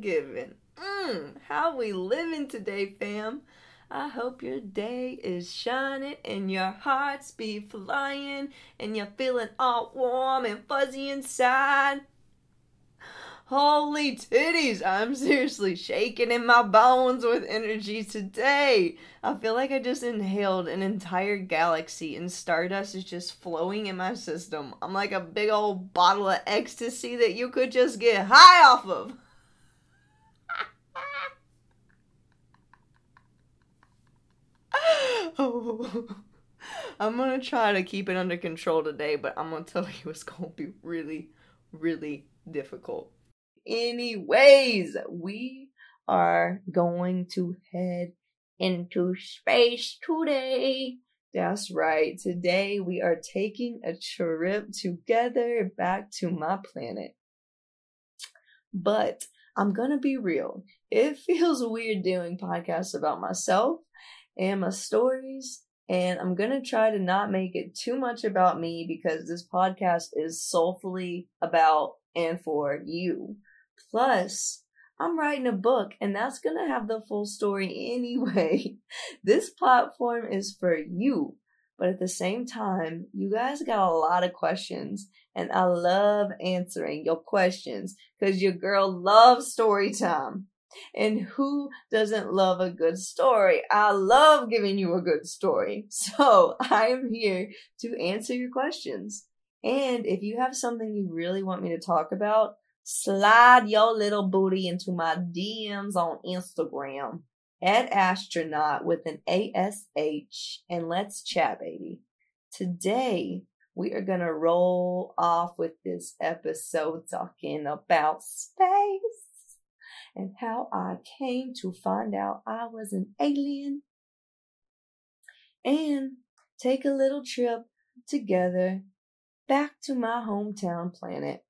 given. Mmm, how we living today, fam? I hope your day is shining and your hearts be flying and you're feeling all warm and fuzzy inside. Holy titties, I'm seriously shaking in my bones with energy today. I feel like I just inhaled an entire galaxy and stardust is just flowing in my system. I'm like a big old bottle of ecstasy that you could just get high off of. I'm gonna try to keep it under control today, but I'm gonna tell you it's gonna be really, really difficult. Anyways, we are going to head into space today. That's right. Today we are taking a trip together back to my planet. But I'm gonna be real. It feels weird doing podcasts about myself and my stories. And I'm gonna try to not make it too much about me because this podcast is soulfully about and for you. Plus, I'm writing a book and that's going to have the full story anyway. this platform is for you. But at the same time, you guys got a lot of questions and I love answering your questions because your girl loves story time. And who doesn't love a good story? I love giving you a good story. So I am here to answer your questions. And if you have something you really want me to talk about, slide your little booty into my DMs on Instagram at astronaut with an ASH and let's chat, baby. Today, we are going to roll off with this episode talking about space and how I came to find out I was an alien and take a little trip together back to my hometown planet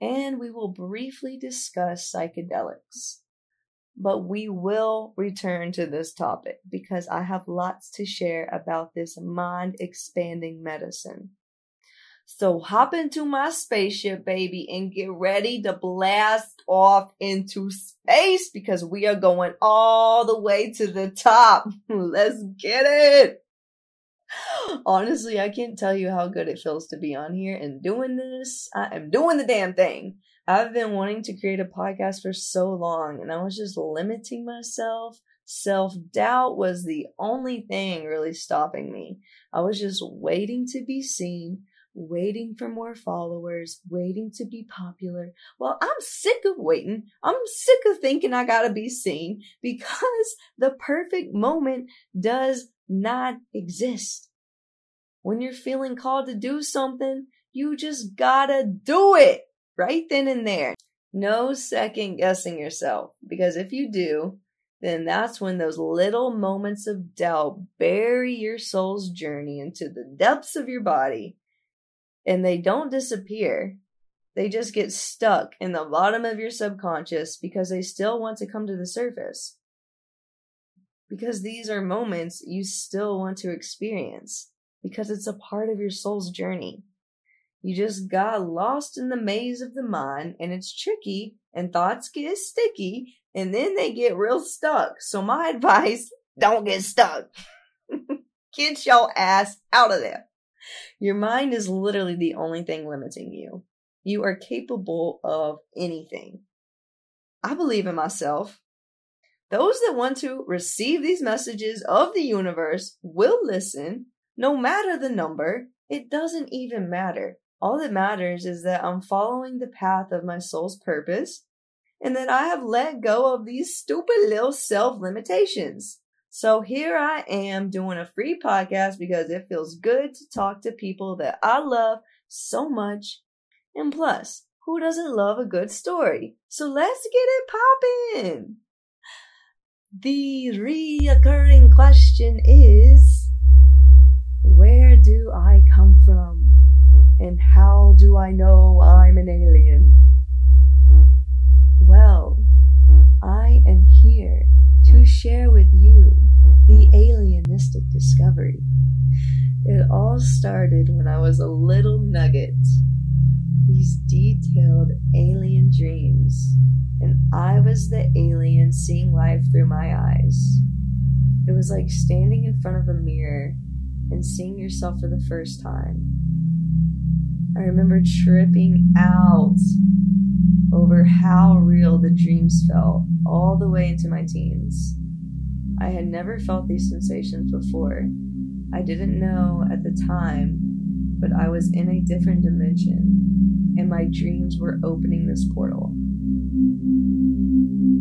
and we will briefly discuss psychedelics. But we will return to this topic because I have lots to share about this mind expanding medicine. So hop into my spaceship, baby, and get ready to blast off into space because we are going all the way to the top. Let's get it. Honestly, I can't tell you how good it feels to be on here and doing this. I am doing the damn thing. I've been wanting to create a podcast for so long and I was just limiting myself. Self doubt was the only thing really stopping me. I was just waiting to be seen, waiting for more followers, waiting to be popular. Well, I'm sick of waiting. I'm sick of thinking I gotta be seen because the perfect moment does not exist. When you're feeling called to do something, you just gotta do it right then and there. No second guessing yourself, because if you do, then that's when those little moments of doubt bury your soul's journey into the depths of your body and they don't disappear. They just get stuck in the bottom of your subconscious because they still want to come to the surface because these are moments you still want to experience because it's a part of your soul's journey. You just got lost in the maze of the mind and it's tricky and thoughts get sticky and then they get real stuck. So my advice, don't get stuck. get your ass out of there. Your mind is literally the only thing limiting you. You are capable of anything. I believe in myself. Those that want to receive these messages of the universe will listen, no matter the number. It doesn't even matter. All that matters is that I'm following the path of my soul's purpose and that I have let go of these stupid little self limitations. So here I am doing a free podcast because it feels good to talk to people that I love so much. And plus, who doesn't love a good story? So let's get it poppin'! The reoccurring question is Where do I come from? And how do I know I'm an alien? Discovery discovery. It all started when I was a little nugget. These detailed alien dreams, and I was the alien seeing life through my eyes. It was like standing in front of a mirror and seeing yourself for the first time. I remember tripping out over how real the dreams felt all the way into my teens. I had never felt these sensations before. I didn't know at the time, but I was in a different dimension, and my dreams were opening this portal.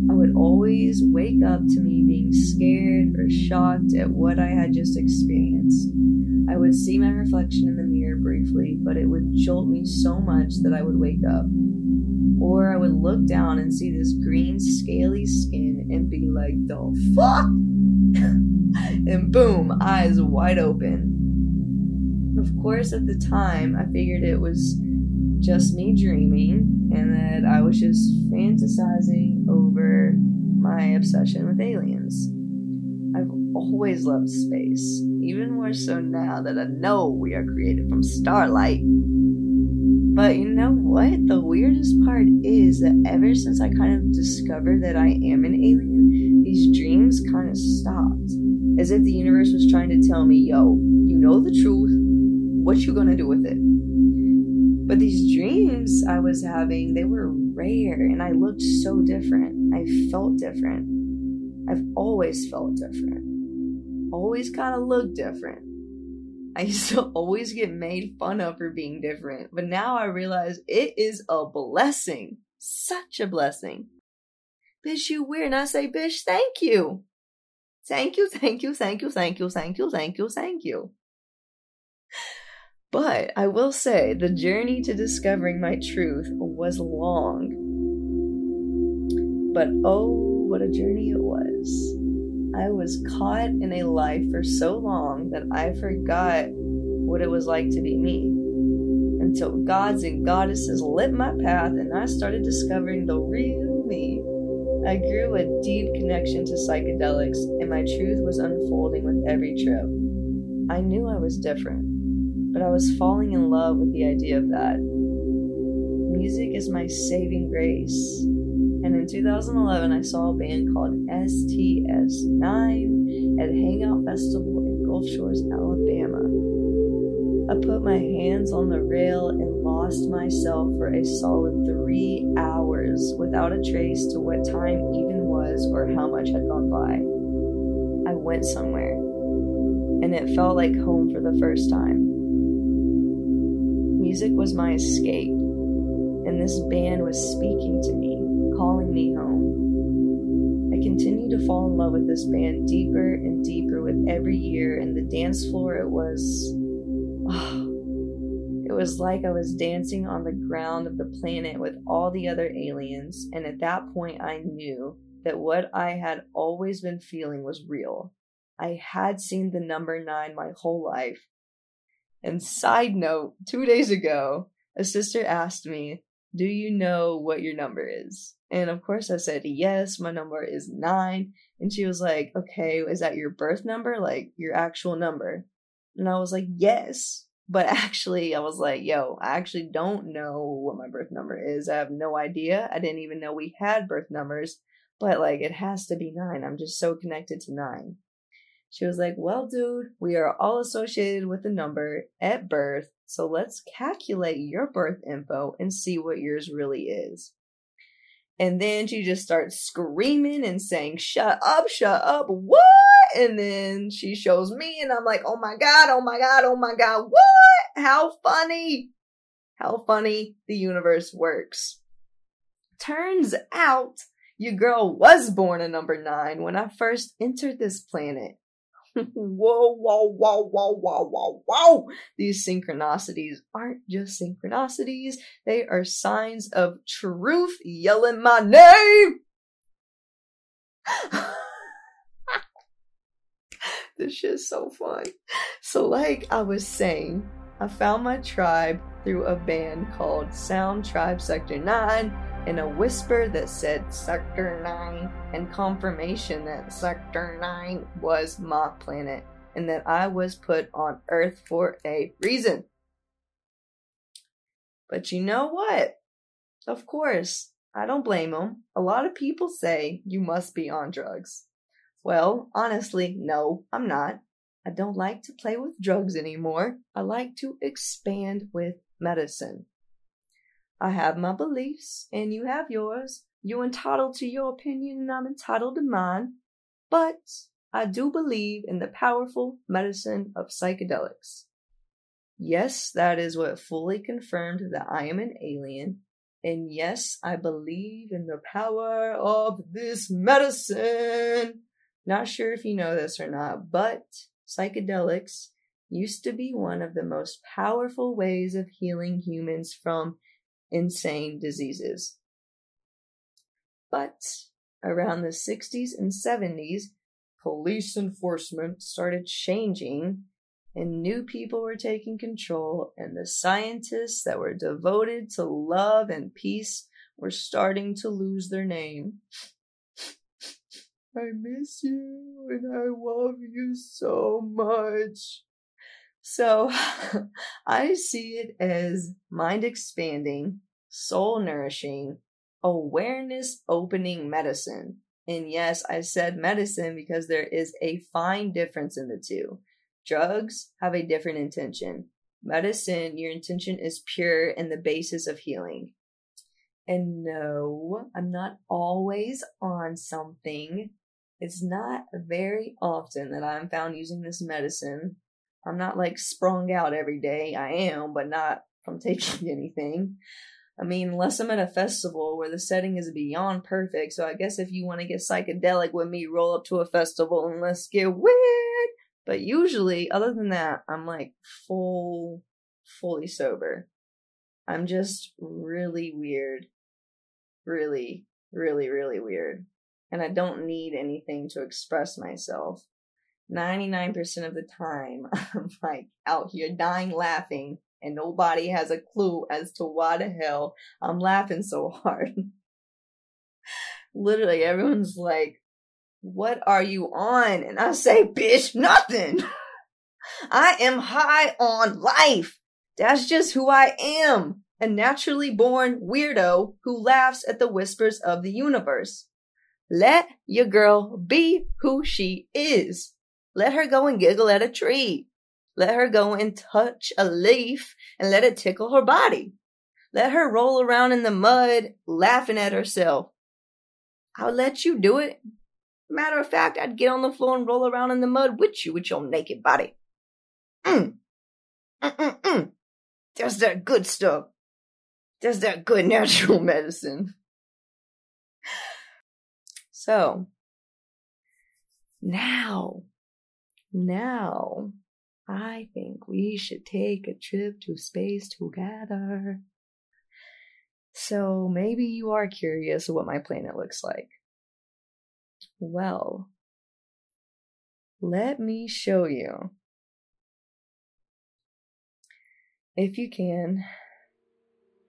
I would always wake up to me being scared or shocked at what I had just experienced. I would see my reflection in the mirror briefly, but it would jolt me so much that I would wake up. Or I would look down and see this green, scaly skin and be like, the fuck? and boom, eyes wide open. Of course, at the time, I figured it was just me dreaming and that I was just fantasizing over my obsession with aliens. I've always loved space, even more so now that I know we are created from starlight. But you know what? The weirdest part is that ever since I kind of discovered that I am an alien, these dreams kind of stopped. As if the universe was trying to tell me, yo, you know the truth, what you gonna do with it? But these dreams I was having, they were rare and I looked so different. I felt different. I've always felt different. Always kind of looked different. I used to always get made fun of for being different, but now I realize it is a blessing. Such a blessing. Bitch, you weird. And I say, bitch, thank you. Thank you, thank you, thank you, thank you, thank you, thank you, thank you. But I will say the journey to discovering my truth was long. But oh, what a journey it was. I was caught in a life for so long that I forgot what it was like to be me. Until gods and goddesses lit my path and I started discovering the real me. I grew a deep connection to psychedelics and my truth was unfolding with every trip. I knew I was different but I was falling in love with the idea of that. Music is my saving grace. And in 2011, I saw a band called STS9 at Hangout Festival in Gulf Shores, Alabama. I put my hands on the rail and lost myself for a solid three hours without a trace to what time even was or how much had gone by. I went somewhere, and it felt like home for the first time. Music was my escape, and this band was speaking to me, calling me home. I continued to fall in love with this band deeper and deeper with every year, and the dance floor, it was. Oh, was like I was dancing on the ground of the planet with all the other aliens, and at that point, I knew that what I had always been feeling was real. I had seen the number nine my whole life, and side note, two days ago, a sister asked me, Do you know what your number is? And of course I said, Yes, my number is nine. And she was like, Okay, is that your birth number? Like your actual number? And I was like, Yes. But actually, I was like, Yo, I actually don't know what my birth number is. I have no idea. I didn't even know we had birth numbers. But like, it has to be nine. I'm just so connected to nine. She was like, Well, dude, we are all associated with the number at birth, so let's calculate your birth info and see what yours really is. And then she just starts screaming and saying, Shut up, shut up, what? And then she shows me, and I'm like, Oh my God, oh my God, oh my God, what? How funny! How funny the universe works. Turns out your girl was born a number nine when I first entered this planet. Whoa, whoa, whoa, whoa, whoa, whoa, whoa. These synchronicities aren't just synchronicities, they are signs of truth yelling my name. this shit's so fun. So, like I was saying, I found my tribe through a band called Sound Tribe Sector 9 and a whisper that said Sector 9 and confirmation that Sector 9 was my planet and that I was put on earth for a reason. But you know what? Of course, I don't blame them. A lot of people say you must be on drugs. Well, honestly, no, I'm not. I don't like to play with drugs anymore. I like to expand with medicine. I have my beliefs, and you have yours. You're entitled to your opinion, and I'm entitled to mine. But I do believe in the powerful medicine of psychedelics. Yes, that is what fully confirmed that I am an alien. And yes, I believe in the power of this medicine. Not sure if you know this or not, but psychedelics used to be one of the most powerful ways of healing humans from insane diseases. But around the 60s and 70s, police enforcement started changing and new people were taking control, and the scientists that were devoted to love and peace were starting to lose their name. I miss you and I love you so much. So I see it as mind expanding, soul nourishing, awareness opening medicine. And yes, I said medicine because there is a fine difference in the two. Drugs have a different intention. Medicine, your intention is pure and the basis of healing. And no, I'm not always on something. It's not very often that I'm found using this medicine. I'm not like sprung out every day. I am, but not from taking anything. I mean, unless I'm at a festival where the setting is beyond perfect. So I guess if you want to get psychedelic with me, roll up to a festival and let's get weird. But usually, other than that, I'm like full, fully sober. I'm just really weird. Really, really, really weird. And I don't need anything to express myself. 99% of the time, I'm like out here dying laughing, and nobody has a clue as to why the hell I'm laughing so hard. Literally, everyone's like, what are you on? And I say, bitch, nothing. I am high on life. That's just who I am. A naturally born weirdo who laughs at the whispers of the universe. Let your girl be who she is. Let her go and giggle at a tree. Let her go and touch a leaf and let it tickle her body. Let her roll around in the mud laughing at herself. I'll let you do it Matter of fact, I'd get on the floor and roll around in the mud with you with your naked body. Mm. Mm-mm-mm. There's that good stuff. There's that good natural medicine. So, now, now, I think we should take a trip to space together. So maybe you are curious what my planet looks like. Well, let me show you. If you can,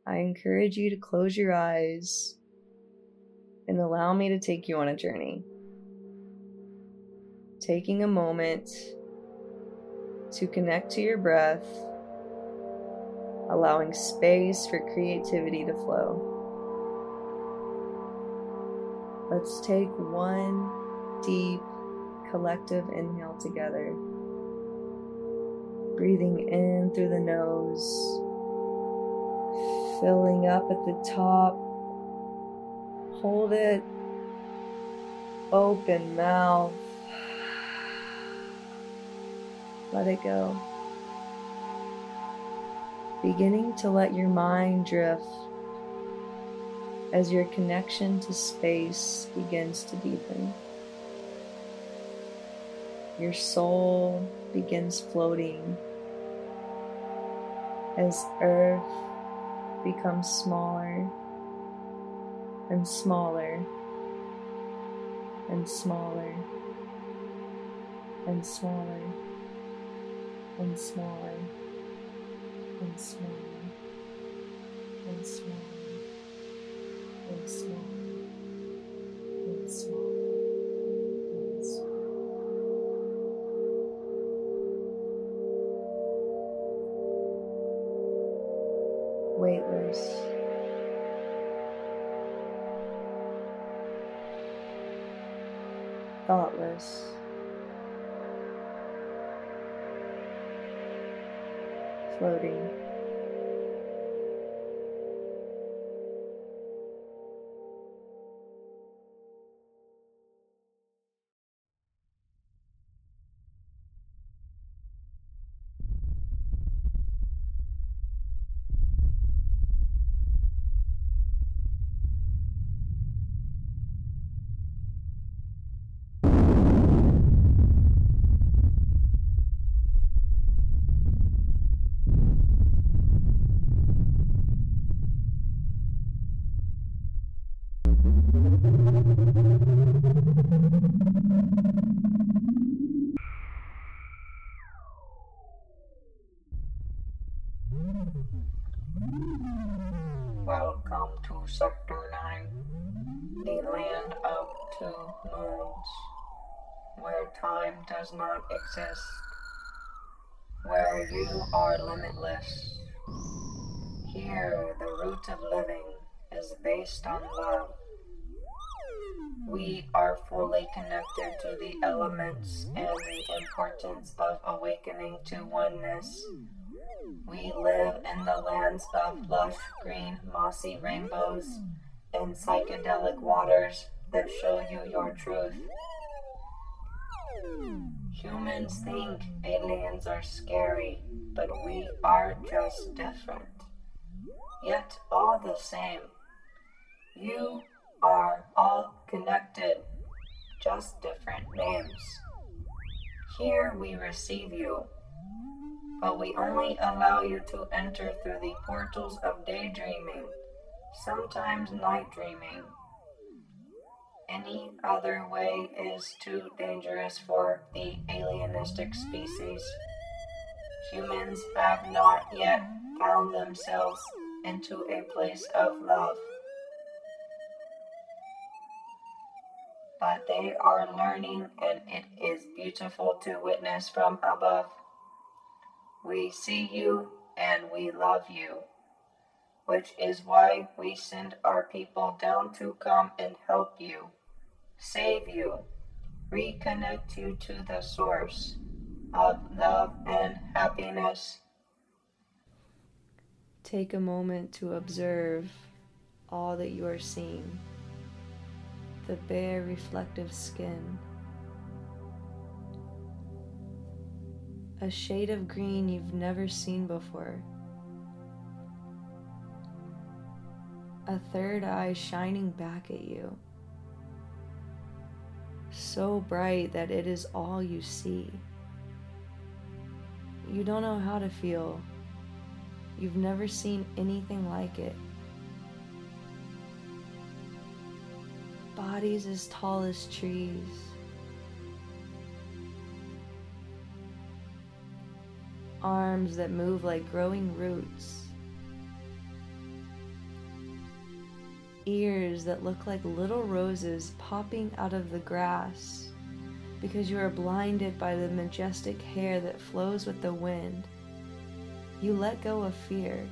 I encourage you to close your eyes and allow me to take you on a journey. Taking a moment to connect to your breath, allowing space for creativity to flow. Let's take one deep collective inhale together. Breathing in through the nose, filling up at the top. Hold it. Open mouth. Let it go. Beginning to let your mind drift as your connection to space begins to deepen. Your soul begins floating as Earth becomes smaller and smaller and smaller and smaller and smaller and smaller and smaller and smaller and smaller. Weightless. Thoughtless. Floating. Does not exist, where you are limitless. Here, the root of living is based on love. We are fully connected to the elements and the importance of awakening to oneness. We live in the lands of lush green mossy rainbows and psychedelic waters that show you your truth. Humans think aliens are scary, but we are just different. Yet all the same, you are all connected, just different names. Here we receive you but we only allow you to enter through the portals of daydreaming, sometimes night dreaming. Any other way is too dangerous for the alienistic species. Humans have not yet found themselves into a place of love. But they are learning, and it is beautiful to witness from above. We see you and we love you, which is why we send our people down to come and help you, save you, reconnect you to the source of love and happiness. Take a moment to observe all that you are seeing the bare reflective skin a shade of green you've never seen before. A third eye shining back at you. So bright that it is all you see. You don't know how to feel. You've never seen anything like it. Bodies as tall as trees arms that move like growing roots, ears that look like little roses popping out of the grass because you are blinded by the majestic hair that flows with the wind. You let go of fear.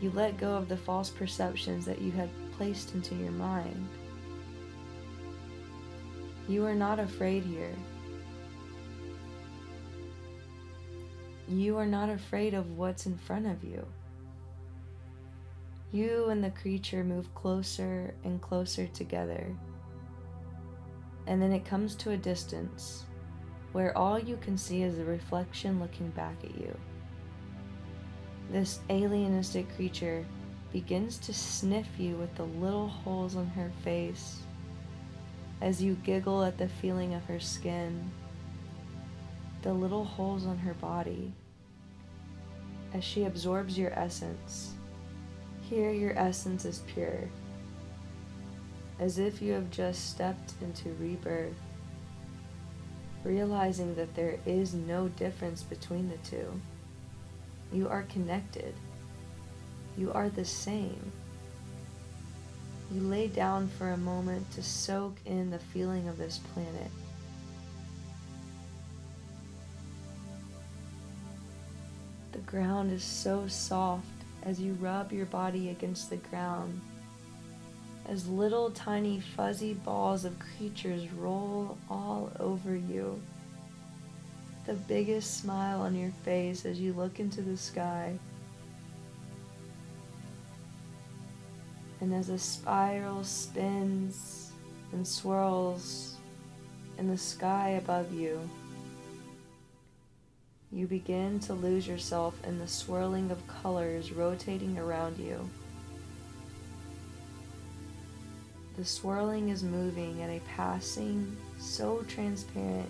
You let go of the false perceptions that you had placed into your mind. You are not afraid here. You are not afraid of what's in front of you. You and the creature move closer and closer together. And then it comes to a distance where all you can see is a reflection looking back at you. This alienistic creature begins to sniff you with the little holes on her face as you giggle at the feeling of her skin, the little holes on her body, as she absorbs your essence. Here, your essence is pure, as if you have just stepped into rebirth, realizing that there is no difference between the two. You are connected. You are the same. You lay down for a moment to soak in the feeling of this planet. The ground is so soft as you rub your body against the ground. As little tiny fuzzy balls of creatures roll all over you. The biggest smile on your face as you look into the sky. And as a spiral spins and swirls in the sky above you, you begin to lose yourself in the swirling of colors rotating around you. The swirling is moving at a passing so transparent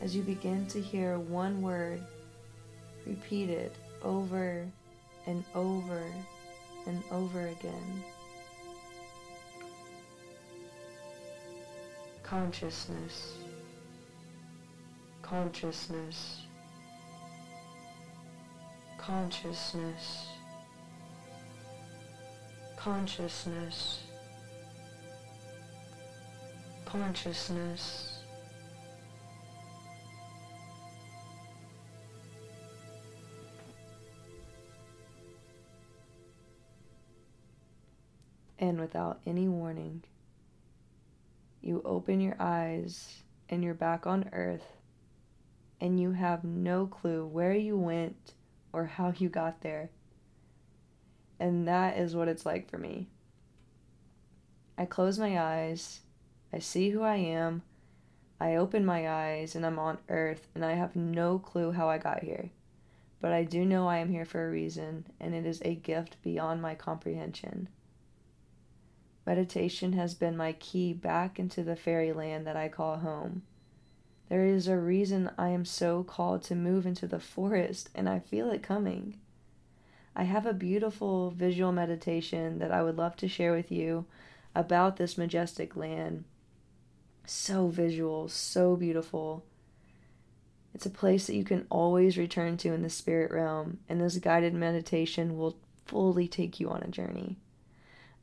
as you begin to hear one word repeated over and over and over again. Consciousness consciousness, consciousness, consciousness, consciousness. And without any warning, you open your eyes and you're back on earth and you have no clue where you went or how you got there. And that is what it's like for me. I close my eyes, I see who I am, I open my eyes, and I'm on earth, and I have no clue how I got here. But I do know I am here for a reason, and it is a gift beyond my comprehension. Meditation has been my key back into the fairyland that I call home. There is a reason I am so called to move into the forest, and I feel it coming. I have a beautiful visual meditation that I would love to share with you about this majestic land. So visual, so beautiful. It's a place that you can always return to in the spirit realm, and this guided meditation will fully take you on a journey.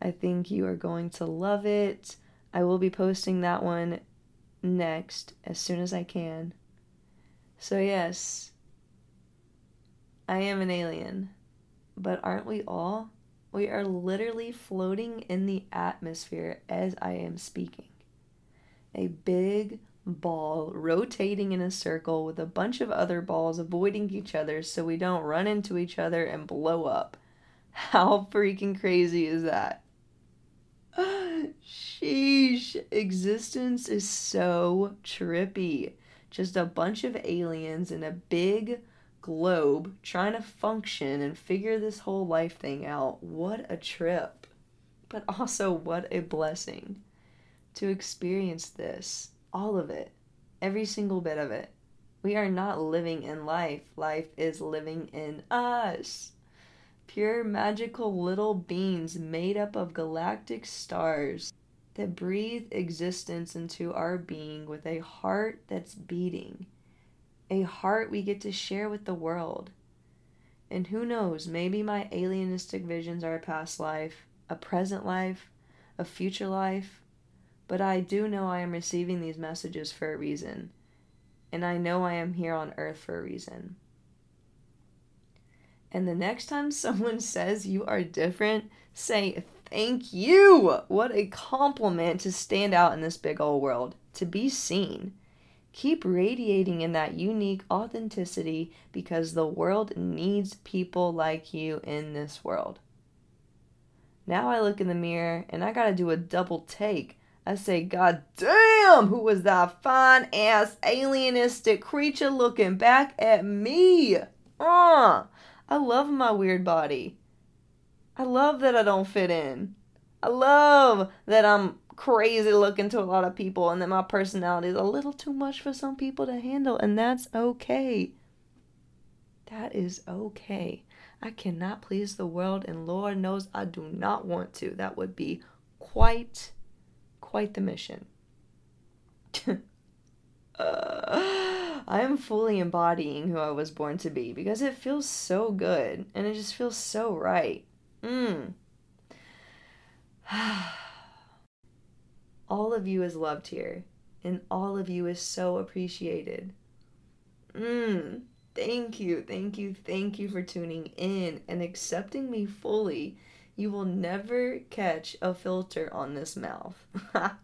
I think you are going to love it. I will be posting that one next as soon as I can. So, yes, I am an alien, but aren't we all? We are literally floating in the atmosphere as I am speaking. A big ball rotating in a circle with a bunch of other balls avoiding each other so we don't run into each other and blow up. How freaking crazy is that? Sheesh. Existence is so trippy. Just a bunch of aliens in a big globe trying to function and figure this whole life thing out. What a trip. But also, what a blessing to experience this. All of it. Every single bit of it. We are not living in life, life is living in us pure magical little beings made up of galactic stars that breathe existence into our being with a heart that's beating, a heart we get to share with the world. And who knows, maybe my alienistic visions are a past life, a present life, a future life, but I do know I am receiving these messages for a reason, and I know I am here on earth for a reason. And the next time someone says you are different, say thank you. What a compliment to stand out in this big old world, to be seen. Keep radiating in that unique authenticity because the world needs people like you in this world. Now I look in the mirror and I gotta do a double take. I say, God damn, who was that fine ass alienistic creature looking back at me? Uh, I love my weird body. I love that I don't fit in. I love that I'm crazy looking to a lot of people and that my personality is a little too much for some people to handle, and that's okay. That is okay. I cannot please the world, and Lord knows I do not want to. That would be quite, quite the mission. uh, I am fully embodying who I was born to be because it feels so good and it just feels so right. Mm. all of you is loved here, and all of you is so appreciated. Mm. Thank you, thank you, thank you for tuning in and accepting me fully. You will never catch a filter on this mouth.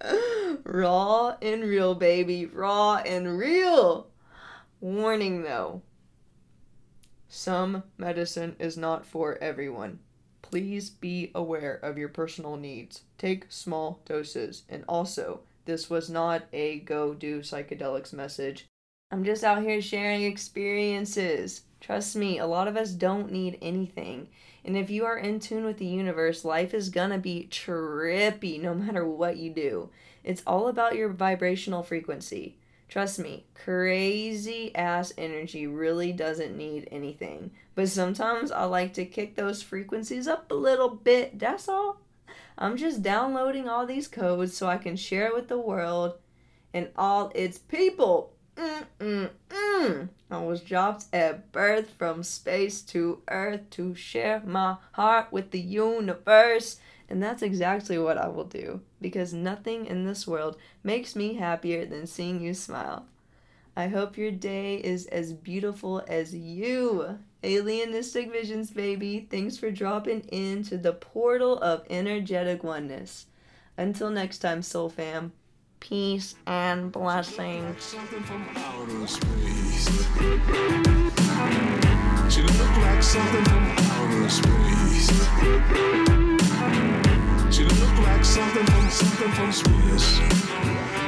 raw and real, baby. Raw and real. Warning though some medicine is not for everyone. Please be aware of your personal needs. Take small doses. And also, this was not a go do psychedelics message. I'm just out here sharing experiences. Trust me, a lot of us don't need anything. And if you are in tune with the universe, life is gonna be trippy no matter what you do. It's all about your vibrational frequency. Trust me, crazy ass energy really doesn't need anything. But sometimes I like to kick those frequencies up a little bit, that's all. I'm just downloading all these codes so I can share it with the world and all its people. Mm-mm-mm. I was dropped at birth from space to earth to share my heart with the universe. And that's exactly what I will do, because nothing in this world makes me happier than seeing you smile. I hope your day is as beautiful as you. Alienistic Visions, baby. Thanks for dropping into the portal of energetic oneness. Until next time, Soul Fam. Peace and blessings. She looked like something from something from space.